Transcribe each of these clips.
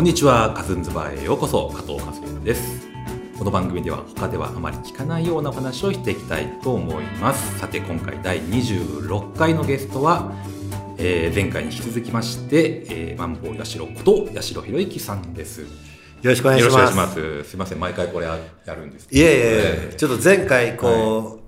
こんにちはカズンズバーへようこそ加藤和也です。この番組では他ではあまり聞かないようなお話をしていきたいと思います。さて今回第26回のゲストは、えー、前回に引き続きまして、えー、マンボウヤシロこと八代博之さんです。よよろしくお願いしろしくお願ます。いします。すいません毎回これややるんですけいどえいえいえ、ちょっと前回こ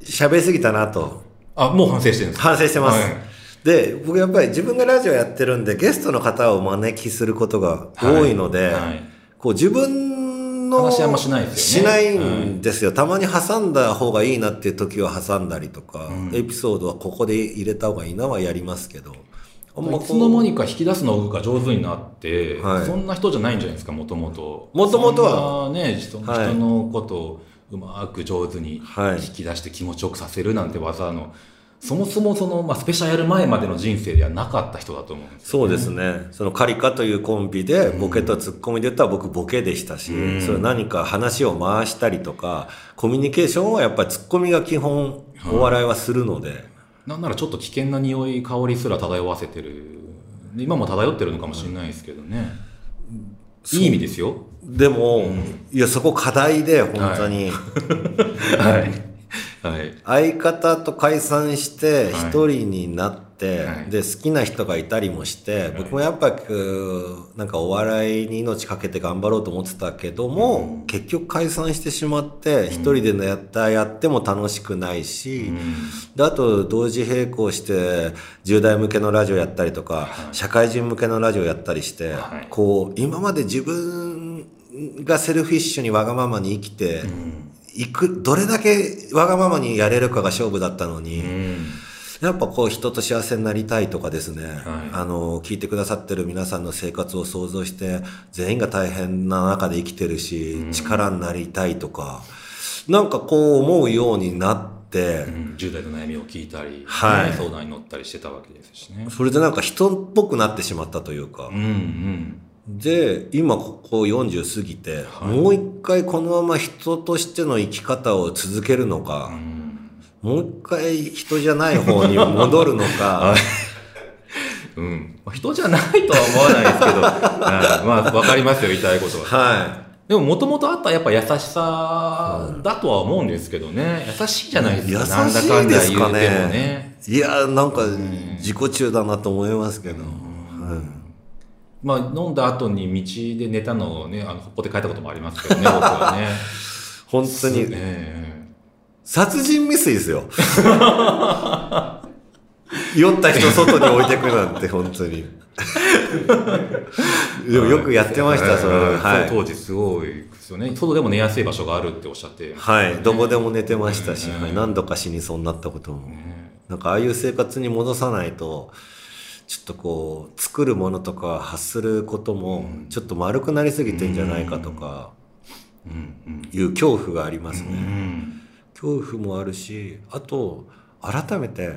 う、喋、りすぎたなと。あもう反省してるんですか？反省してます。はいで、僕やっぱり自分がラジオやってるんで、ゲストの方をお招きすることが多いので、はい。はいこう自分の話あんましないですよね。しないんですよ。たまに挟んだ方がいいなっていう時は挟んだりとか、エピソードはここで入れた方がいいなはやりますけど。いつの間にか引き出すのが上手になって、はい。そんな人じゃないんじゃないですかもともと元々は。そんなね人,、のことをうまく上手にはい。引き出して気持ちよくさせるなんて技の、そもそもその、まあ、スペシャルやる前までの人生ではなかった人だと思うんですよそうですね。そのカリカというコンビで、ボケとツッコミで言ったら僕ボケでしたし、うん。それ何か話を回したりとか、コミュニケーションはやっぱりツッコミが基本、お笑いはするので、なんならちょっと危険な匂い香りすら漂わせてる。で今も漂ってるのかもしれないですけどね、いい意味ですよ。でも、いや、そこ課題で、本当に、はい。はい相方と解散して、はい。一人になって、はい。で、好きな人がいたりもして、僕もやっぱ、くなんかお笑いに命かけて頑張ろうと思ってたけども、結局解散してしまって、一人でやった、やっても楽しくないし、で、あと、同時並行して、10代向けのラジオやったりとか、社会人向けのラジオやったりして、はい。こう、今まで自分がセルフィッシュにわがままに生きて、いく、どれだけわがままにやれるかが勝負だったのに、うん。やっぱこう人と幸せになりたいとかですね、はい。あの、聞いてくださってる皆さんの生活を想像して、全員が大変な中で生きてるし、力になりたいとか、なんかこう思うようになって、うん。10代の悩みを聞いたり、はい。ね相談に乗ったりしてたわけですしね。それでなんか人っぽくなってしまったというか。うん、うん。で、今ここ40過ぎて、もう一回このまま人としての生き方を続けるのか、もう一回人じゃない方に戻るのか、うん。まあ人じゃないとは思わないですけど、はいまあ、わかりますよ、言いたいことは。はでも、もともとあったやっぱ優しさだとは思うんですけどね。優しいじゃないですか。優しいですかね。ね。いや、なんか自己中だなと思いますけど。はいまあ、飲んだ後に道で寝たのをね、あの、ここで書いたこともありますけどね、僕はね。本当に、え殺人未遂ですよ。酔った人外に置いてくなんて、本当に。え でもよくやってました、それ。うんはい。当時すごいですよね。外でも寝やすい場所があるっておっしゃって。はい。どこでも寝てましたし、何度か死にそうになったことも。ねなんかああいう生活に戻さないと、ちょっとこう、作るものとか発することも、ちょっと丸くなりすぎてんじゃないかとか、いう恐怖がありますね。うん。恐怖もあるし、あと、改めて、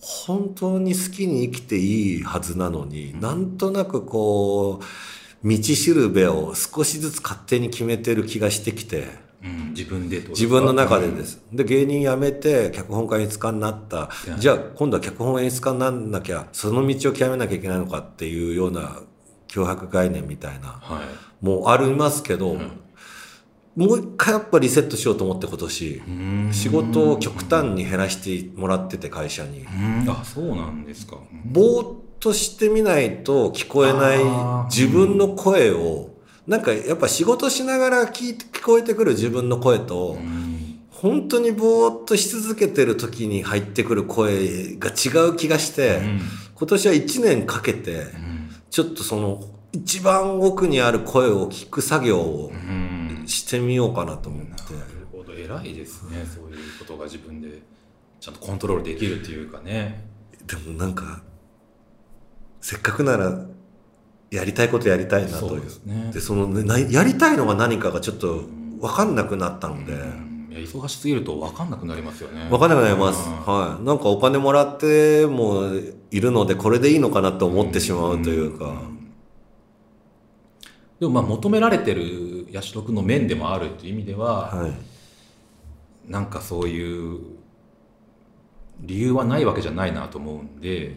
本当に好きに生きていいはずなのに、なんとなくこう、道しるべを少しずつ勝手に決めてる気がしてきて、うん。自分で自分の中です。です。で、芸人辞めて、脚本家演出家になった。じゃあ、今度は脚本演出家になんなきゃ、その道を極めなきゃいけないのかっていうような脅迫概念みたいな、かはい。もうありますけど、もう一回やっぱリセットしようと思って今年、うん。仕事を極端に減らしてもらってて会社に。うん。あそうなんですか。ぼーっとしてみないと聞こえない自分の声を、なんかやっぱ仕事しながら聞いて聞こえてくる自分の声と、うん。本当にぼーっとし続けてる時に入ってくる声が違う気がして、うん。今年は1年かけて、うん。ちょっとその一番奥にある声を聞く作業をうん。してみようかなと思って。なるほど。偉いですね。そういうことが自分でちゃんとコントロールできるっていうかね。でもなんか、せっかくならやりたいことやりたいなという。ですねで、そのね、なやりたいのが何かがちょっと分かんなくなったので、忙しすぎると分かんなくなりますよね分かんなくなります。うんはい。なんかお金もらってもいるので、これでいいのかなと思ってしまうというか。でもまあ求められてる八代君の面でもあるっていう意味では、はい。なんかそういう理由はないわけじゃないなと思うんで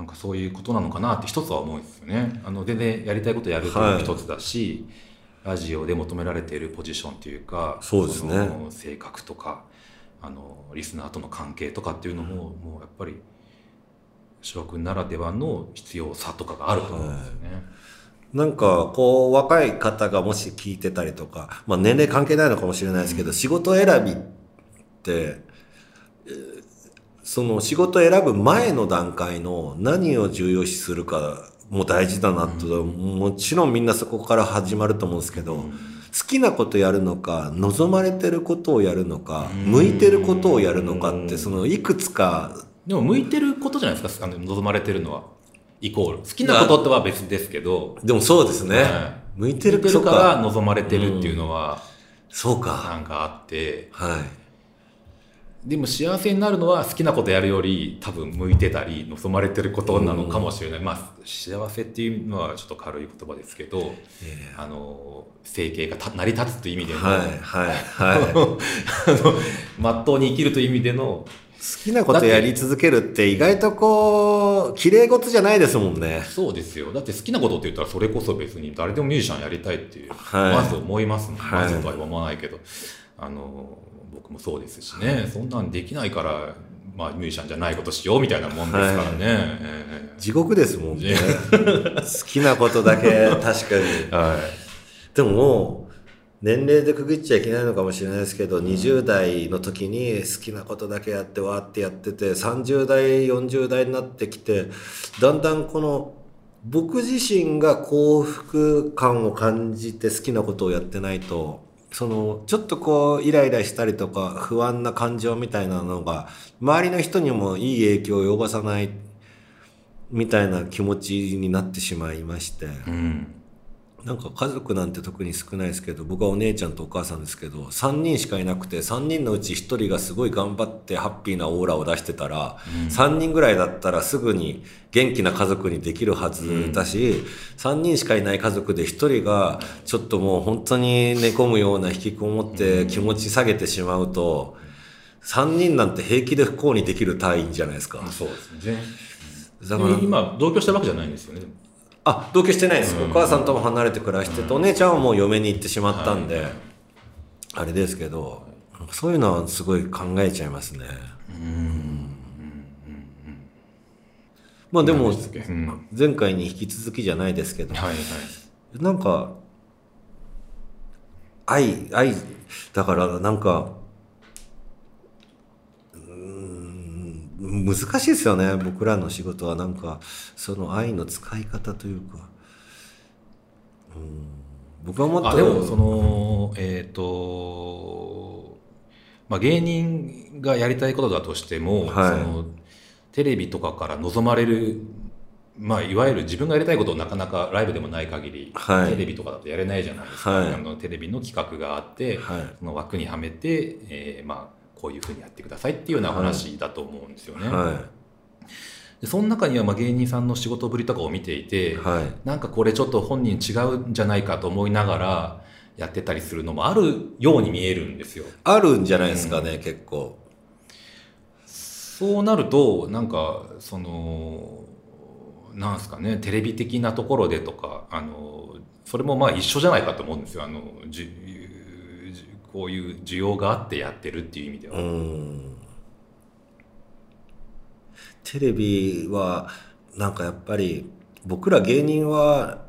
なんかそういうことなのかなって一つは思うんですよね。あの全然やりたいことやるというのも一つだし、ラジオで求められているポジションというかそうですね。の性格とかあのリスナーとの関係とかっていうのも、もうやっぱり翔くんならではの必要さとかがあると思うんですよね。なんかこう若い方がもし聞いてたりとか、まあ、年齢関係ないのかもしれないですけど、仕事選びってえーその仕事選ぶ前の段階の何を重要視するかも大事だなと、もちろんみんなそこから始まると思うんですけど、好きなことやるのか望まれてることをやるのか、向いてることをやるのかってそのいくつか。でも向いてることじゃないですかあの望まれてるのは。イコール。好きなこととは別ですけど。でもそうですね、は向いてる向いてるから望まれてるっていうのはそうか。なんかあって。はいでも幸せになるのは好きなことやるより多分向いてたり望まれてることなのかもしれない、まあ幸せっていうのはちょっと軽い言葉ですけどあの生計がた成り立つという意味での、はいはい。はいあのまっとうに生きるという意味での好きなことやり続けるって意外とこう綺麗事じゃないですもんね。そうですよ。だって好きなことって言ったらそれこそ別に誰でもミュージシャンやりたいっていう、はい。まず思いますもん、はい。まずとは思わないけど。あの僕もそうですしね、そんなんできないから、まあ、ミュージシャンじゃないことしようみたいなもんですからね、え地獄ですもんね。好きなことだけ確かに。え はい。でももう年齢で区切っちゃいけないのかもしれないですけど、20代の時に好きなことだけやってわーってやってて30代40代になってきてだんだんこの僕自身が幸福感を感じて好きなことをやってないとそのちょっとこうイライラしたりとか不安な感情みたいなのが周りの人にもいい影響を及ぼさないみたいな気持ちになってしまいまして。うんなんか家族なんて特に少ないですけど僕はお姉ちゃんとお母さんですけど3人しかいなくて3人のうち1人がすごい頑張ってハッピーなオーラを出してたら、3人ぐらいだったらすぐに元気な家族にできるはずだし、3人しかいない家族で1人がちょっともう本当に寝込むような引きこもって気持ち下げてしまうと3人なんて平気で不幸にできる単位じゃないですか。そうですね。だから今同居したわけじゃないんですよねあ同居してないです、お母さんとも離れて暮らしてて、お姉ちゃんはもう嫁に行ってしまったんで、あれですけどそういうのはすごい考えちゃいますね。まあでもうん。前回に引き続きじゃないですけどはいはい。なんか愛愛だからなんかうーん難しいですよね。僕らの仕事はなんかその愛の使い方というか。うん。僕はもっとあでもそのえっ、とまあ芸人がやりたいことだとしても、はい。そのテレビとかから望まれるまあいわゆる自分がやりたいことをなかなかライブでもない限り、はい。テレビとかだとやれないじゃないですか、はい。あのテレビの企画があって、はい。その枠にはめて、えーまあこういうふうにやってくださいっていうような話だと思うんですよね。はでその中にはまあ芸人さんの仕事ぶりとかを見ていて、いはい。なんかこれちょっと本人違うんじゃないかと思いながらやってたりするのもあるように見えるんですよ。あるんじゃないですかね、結構。そうなるとなんかそのなんですかねテレビ的なところでとかあのそれもまあ一緒じゃないかと思うんですよ。あのこういう需要があってやってるっていう意味では。うんテレビはなんかやっぱり僕ら芸人は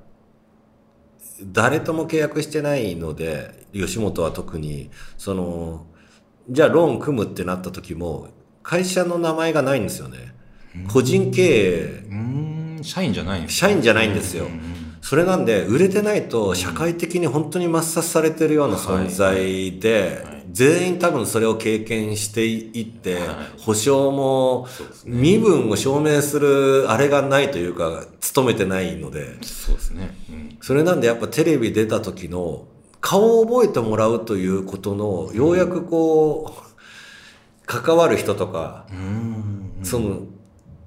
誰とも契約してないので吉本は特にそのじゃあローン組むってなった時も会社の名前がないんですよね。個人経営。社員じゃないんです社員じゃないんですよ。うんうんそれなんで売れてないと社会的に本当に抹殺されてるような存在で、はい。全員多分それを経験していって、はい。保証も身分を証明するあれがないというか勤めてないので。そうですね。うん。それなんでやっぱテレビ出た時の顔を覚えてもらうということのようやくこう関わる人とか、その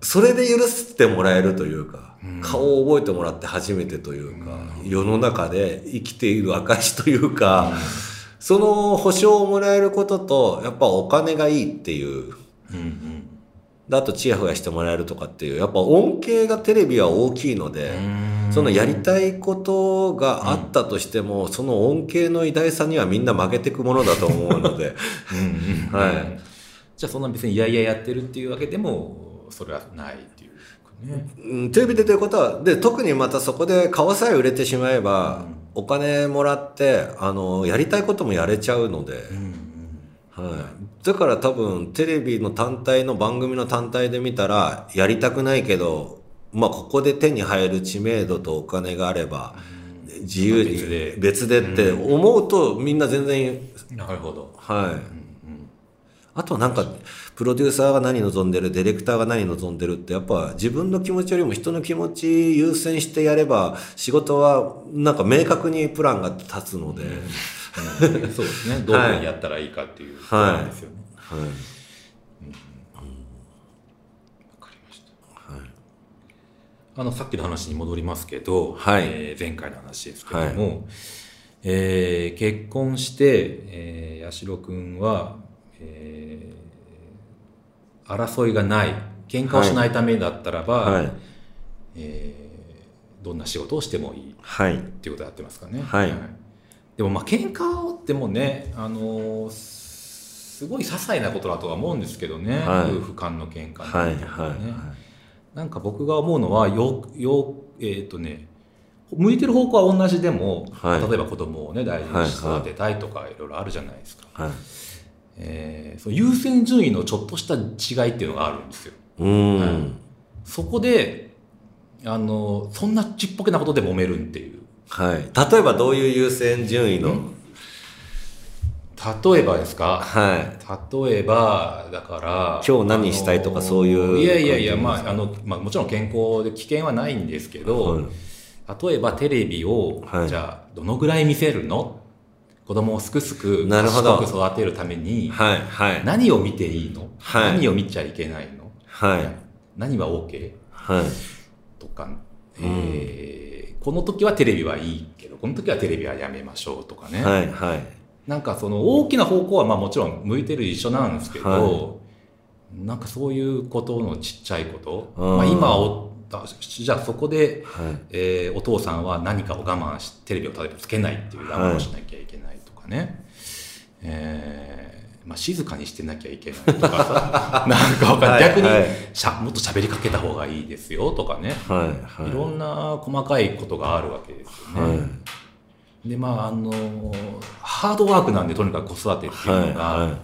それで許してもらえるというか、うん。顔を覚えてもらって初めてというか、世の中で生きている証というか、その保証をもらえることとやっぱお金がいいっていう。うんうん。であとチヤホヤしてもらえるとかっていうやっぱ恩恵がテレビは大きいのでそのやりたいことがあったとしても、その恩恵の偉大さにはみんな負けていくものだと思うので。はい。じゃあそんな別にいやいややってるっていうわけでもそれはないっていうかね。うんテレビ出てることはで特にまたそこで顔さえ売れてしまえば、お金もらってあのやりたいこともやれちゃうので、はい、だから多分テレビの単体の番組の単体で見たらやりたくないけど、まあ、ここで手に入る知名度とお金があれば自由に別で。って思うとみんな全然なるほど。はい。あとなんか、プロデューサーが何望んでる、ディレクターが何望んでるって、やっぱ自分の気持ちよりも人の気持ち優先してやれば、仕事はなんか明確にプランが立つので、うんそうですね。どういうふうにやったらいいかっていう。ことなん。ですよね、はい。わかりました。あの、さっきの話に戻りますけど、はい。えー前回の話ですけども、えー結婚して、えー、八代くんは、えー争いがない、喧嘩をしないためだったらば、はい。えーどんな仕事をしてもいいっはい。ていうことをやってますかね。はいでもまあ喧嘩をってもね、あのーすごい些細なことだとは思うんですけどね、はい夫婦間の喧嘩はい。なんてねはい。なんか僕が思うのはよよえっ、とね向いてる方向は同じでも、はい例えば子供をね大事に育てたいとかいろいろあるじゃないですか、はい。えーその優先順位のちょっとした違いっていうのがあるんですよ。うーん。はい。そこであのそんなちっぽけなことで揉めるっていう。はい。例えばどういう優先順位の、例えばですか？はい。例えばだから今日何したいとかそういういやいやいやまああの、まあ、もちろん健康で危険はないんですけど、はい。例えばテレビを、はい。じゃあどのぐらい見せるの？子供をすくすくなるほど賢く育てるためにはい。はい。何を見ていいの、はい何を見ちゃいけないの、はい。何は OK はい。とか、えーこの時はテレビはいいけどこの時はテレビはやめましょうとかね、はい。はい。なんかその大きな方向はまあもちろん向いてる一緒なんですけど、はなんかそういうことのちっちゃいこと、まあ、今おじゃあそこで、はい。えーお父さんは何かを我慢しテレビを例えばつけないっていう我慢をしなきゃいけないとかね、えーまあ、静かにしてなきゃいけないとかさ なんかわかんない逆にしゃもっと喋りかけた方がいいですよとかね、はい。はい。いろんな細かいことがあるわけですよね。はい。でまああのハードワークなんでとにかく子育てっていうのが、はい。はい。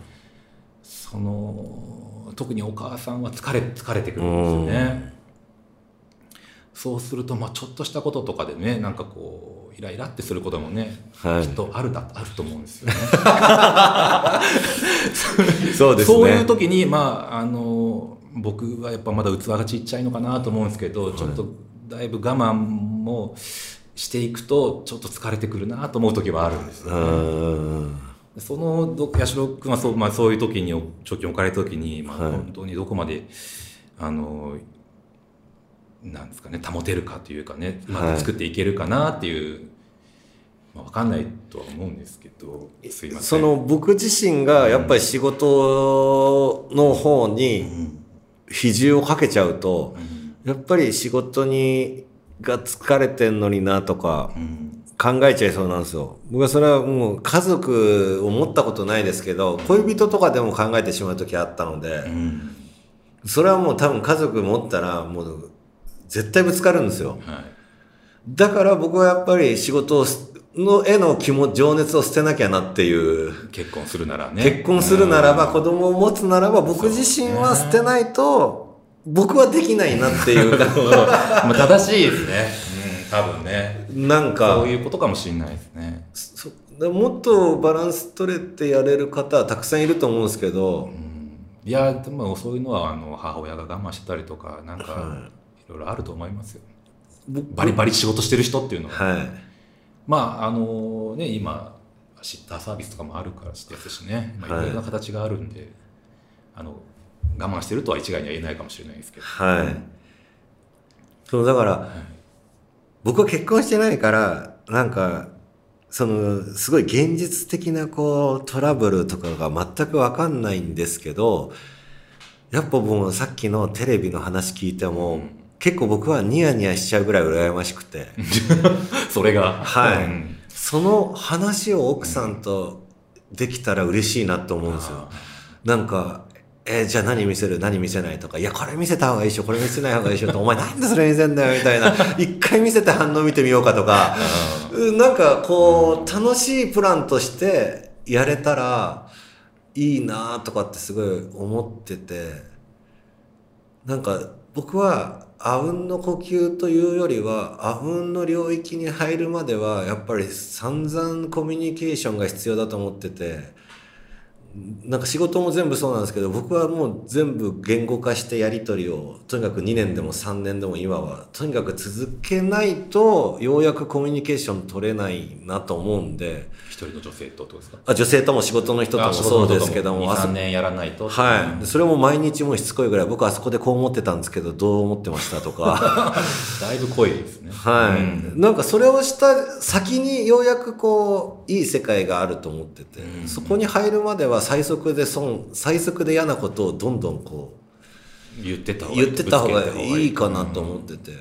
その特にお母さんは疲れ疲れてくるんですよね。そうすると、まあ、ちょっとしたこととかでねなんかこうイライラってすることもね、はいきっとあるだあると思うんですよね。そうですね。そういう時にまああの僕はやっぱまだ器がちっちゃいのかなと思うんですけど、ちょっとだいぶ我慢もしていくとちょっと疲れてくるなと思う時はあるんですようーん。そのど八代君はそう,、まあ、そういう時に貯金を借りた時に、まあ、はい本当にどこまで、あのなんですかね保てるかというかねうまはいく作っていけるかなっていう、まあ、分かんないとは思うんですけどすいません。その僕自身がやっぱり仕事の方に比重をかけちゃうと、やっぱり仕事にが疲れてんのになとかうん。考えちゃいそうなんですよ。僕はそれはもう家族を持ったことないですけど、恋人とかでも考えてしまう時あったのでう、ん。それはもう多分家族持ったらもう絶対ぶつかるんですよ。はい。だから僕はやっぱり仕事のへの気持情熱を捨てなきゃなっていう。結婚するならね。結婚するならば、うん。子供を持つならば、僕自身は捨てないと、僕はできないなっていう。か、まあ正しいですね、うん、多分ね。なんか。そう、いうことかもしれないですね、そもっとバランス取れてやれる方はたくさんいると思うんですけど。う、ん、いやでもそういうのはあの母親が我慢してたりとかなんかはいろいろあると思いますよ。僕バリバリ仕事してる人っていうのは、はい。まああのね今シッターサービスとかもあるからですしね、まあ、いはいろい。ろな形があるんで、あの我慢してるとは一概には言えないかもしれないですけど、はい。そう、だから、僕は結婚してないから、なんか、その、すごい現実的なこう、トラブルとかが全くわかんないんですけど、やっぱもうさっきのテレビの話聞いても、結構僕はニヤニヤしちゃうぐらい羨ましくて、それが。はい。うん。その話を奥さんとできたら嬉しいなと思うんですよ。なんか、えーじゃあ何見せる？何見せないとか、いや、これ見せた方がいいでしょ、これ見せない方がいいでしお前なんでそれ見せんだよ、みたいな。一回見せて反応見てみようかとか、うん。なんかこう、楽しいプランとしてやれたらいいなとかってすごい思ってて、なんか僕はあうんの呼吸というよりはあうんの領域に入るまではやっぱり散々コミュニケーションが必要だと思っててなんか仕事も全部そうなんですけど僕はもう全部言語化してやり取りをとにかく2年でも3年でも今はとにかく続けないとようやくコミュニケーション取れないなと思うんで。一人の女性とってことですか？あ女性とも仕事の人ともそうですけどもあそ23年やらないとはい。それも毎日もうしつこいぐらい、僕はあそこでこう思ってたんですけど、どう思ってましたとか。だいぶ濃いですね。はい、うん。なんかそれをした先にようやくこう、いい世界があると思ってて、うん。そこに入るまでは最速で損、最速で嫌なことをどんどんこ言ってたう、方がいい言ってった方がいいかなと思ってて。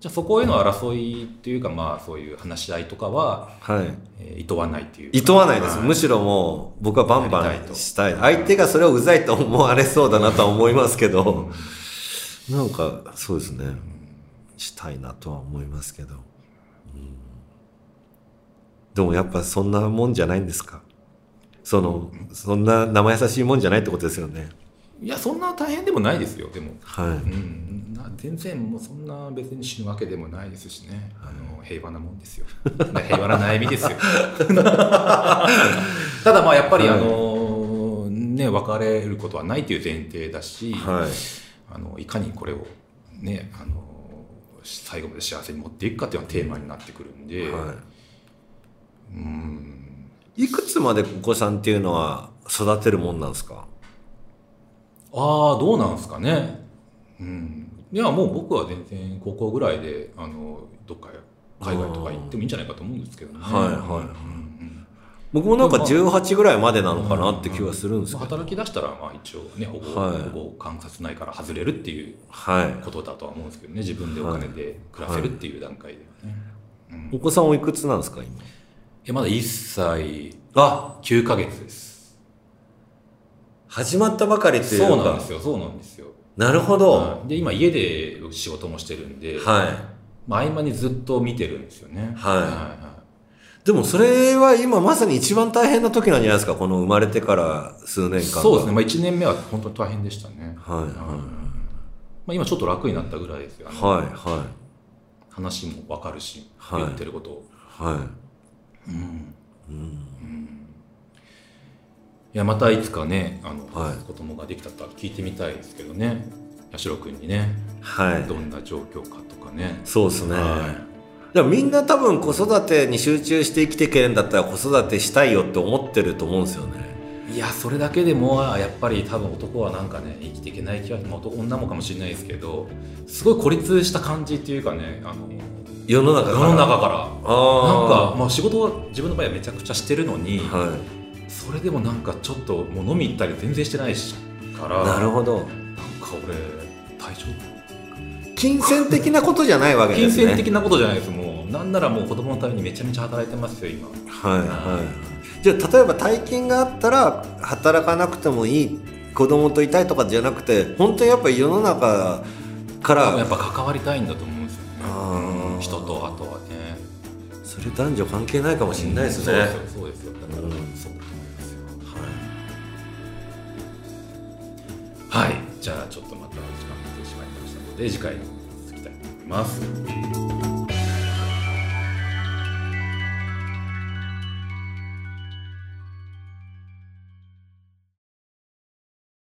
じゃあそこへの争いっていうかまあそういう話し合いとかは、はい。えー、厭わないっていうか厭わないです。はむしろもう、僕はバンバンしたい。相手がそれをうざいと思われそうだなとは思いますけど、なんか、そうですね。したいなとは思いますけど。うんでもやっぱそんなもんじゃないんですか？その、そんな生優しいもんじゃないってことですよね。いやそんな大変でもないですよでも。はい。うん、な全然もうそんな別に死ぬわけでもないですしね、あの平和なもんですよ。平和な悩みですよ。ただまあやっぱり、はい。あのね別れることはないという前提だし、はい。あのいかにこれをねあの最後まで幸せに持っていくかっていうのがテーマになってくるんで、はうんい。いくつまでお子さんっていうのは育てるもんなんですか？ああどうなんですかね。うん。いやもう僕は全然高校ぐらいであのどっか海外とか行ってもいいんじゃないかと思うんですけどね。はいはいはい。うんうん僕もなんか18ぐらいまでなのかなって気はするんですまあけど。働き出したらまあ一応ね保護,、はい。保護観察内から外れるっていうはい。ことだとは思うんですけどね。自分でお金で暮らせるっていう段階ではね、うん。お子さんおいくつなんですか今？えまだ1歳あ、9ヶ月です。始まったばかりっていうそうかなんですよ。そうなんですよ。なるほど。はい。で今家で仕事もしてるんで、はまあ、合間にずっと見てるんですよね。はい。はいい。でもそれは今まさに一番大変な時なんじゃないですか？この生まれてから数年間が。そうですね、まあ、1年目は本当に大変でしたね、はいはい。まあ、今ちょっと楽になったぐらいですよあのはいは話も分かるし、はい。言ってること。をいはい。うんうん。いやまたいつかねあの、はい子供ができたとは聞いてみたいですけどね八代君にねはいど。んな状況かとかね、そうですね。はでもみんな多分子育てに集中して生きていけるんだったら子育てしたいよって思ってると思うんですよね。いやそれだけでもやっぱり多分男はなんかね生きていけない気は、ま女もかもしれないですけどすごい孤立した感じっていうかねあの世の中世から？の中からあなんか、まあ、仕事は自分の場合はめちゃくちゃしてるのに、あ。はそれでもなんかちょっともう飲み行ったり全然してないしからい。なるほど。なんか俺大丈夫？金銭的なことじゃないわけで金すね。銭的なことじゃないですなんならもう子供のためにめちゃめちゃ働いてますよ今。はいはい。じゃあ例えば大金があったら働かなくてもいい子供といたいとかじゃなくて本当にやっぱり世の中からやっぱ関わりたいんだと思うんですよね。人とあとはね。それ男女関係ないかもしれないですね。そうですよ。そうですよ。だから、うんそうだと思いますよ。はい、じゃあちょっとまた時間が来てしまいましたので次回に続きたいと思います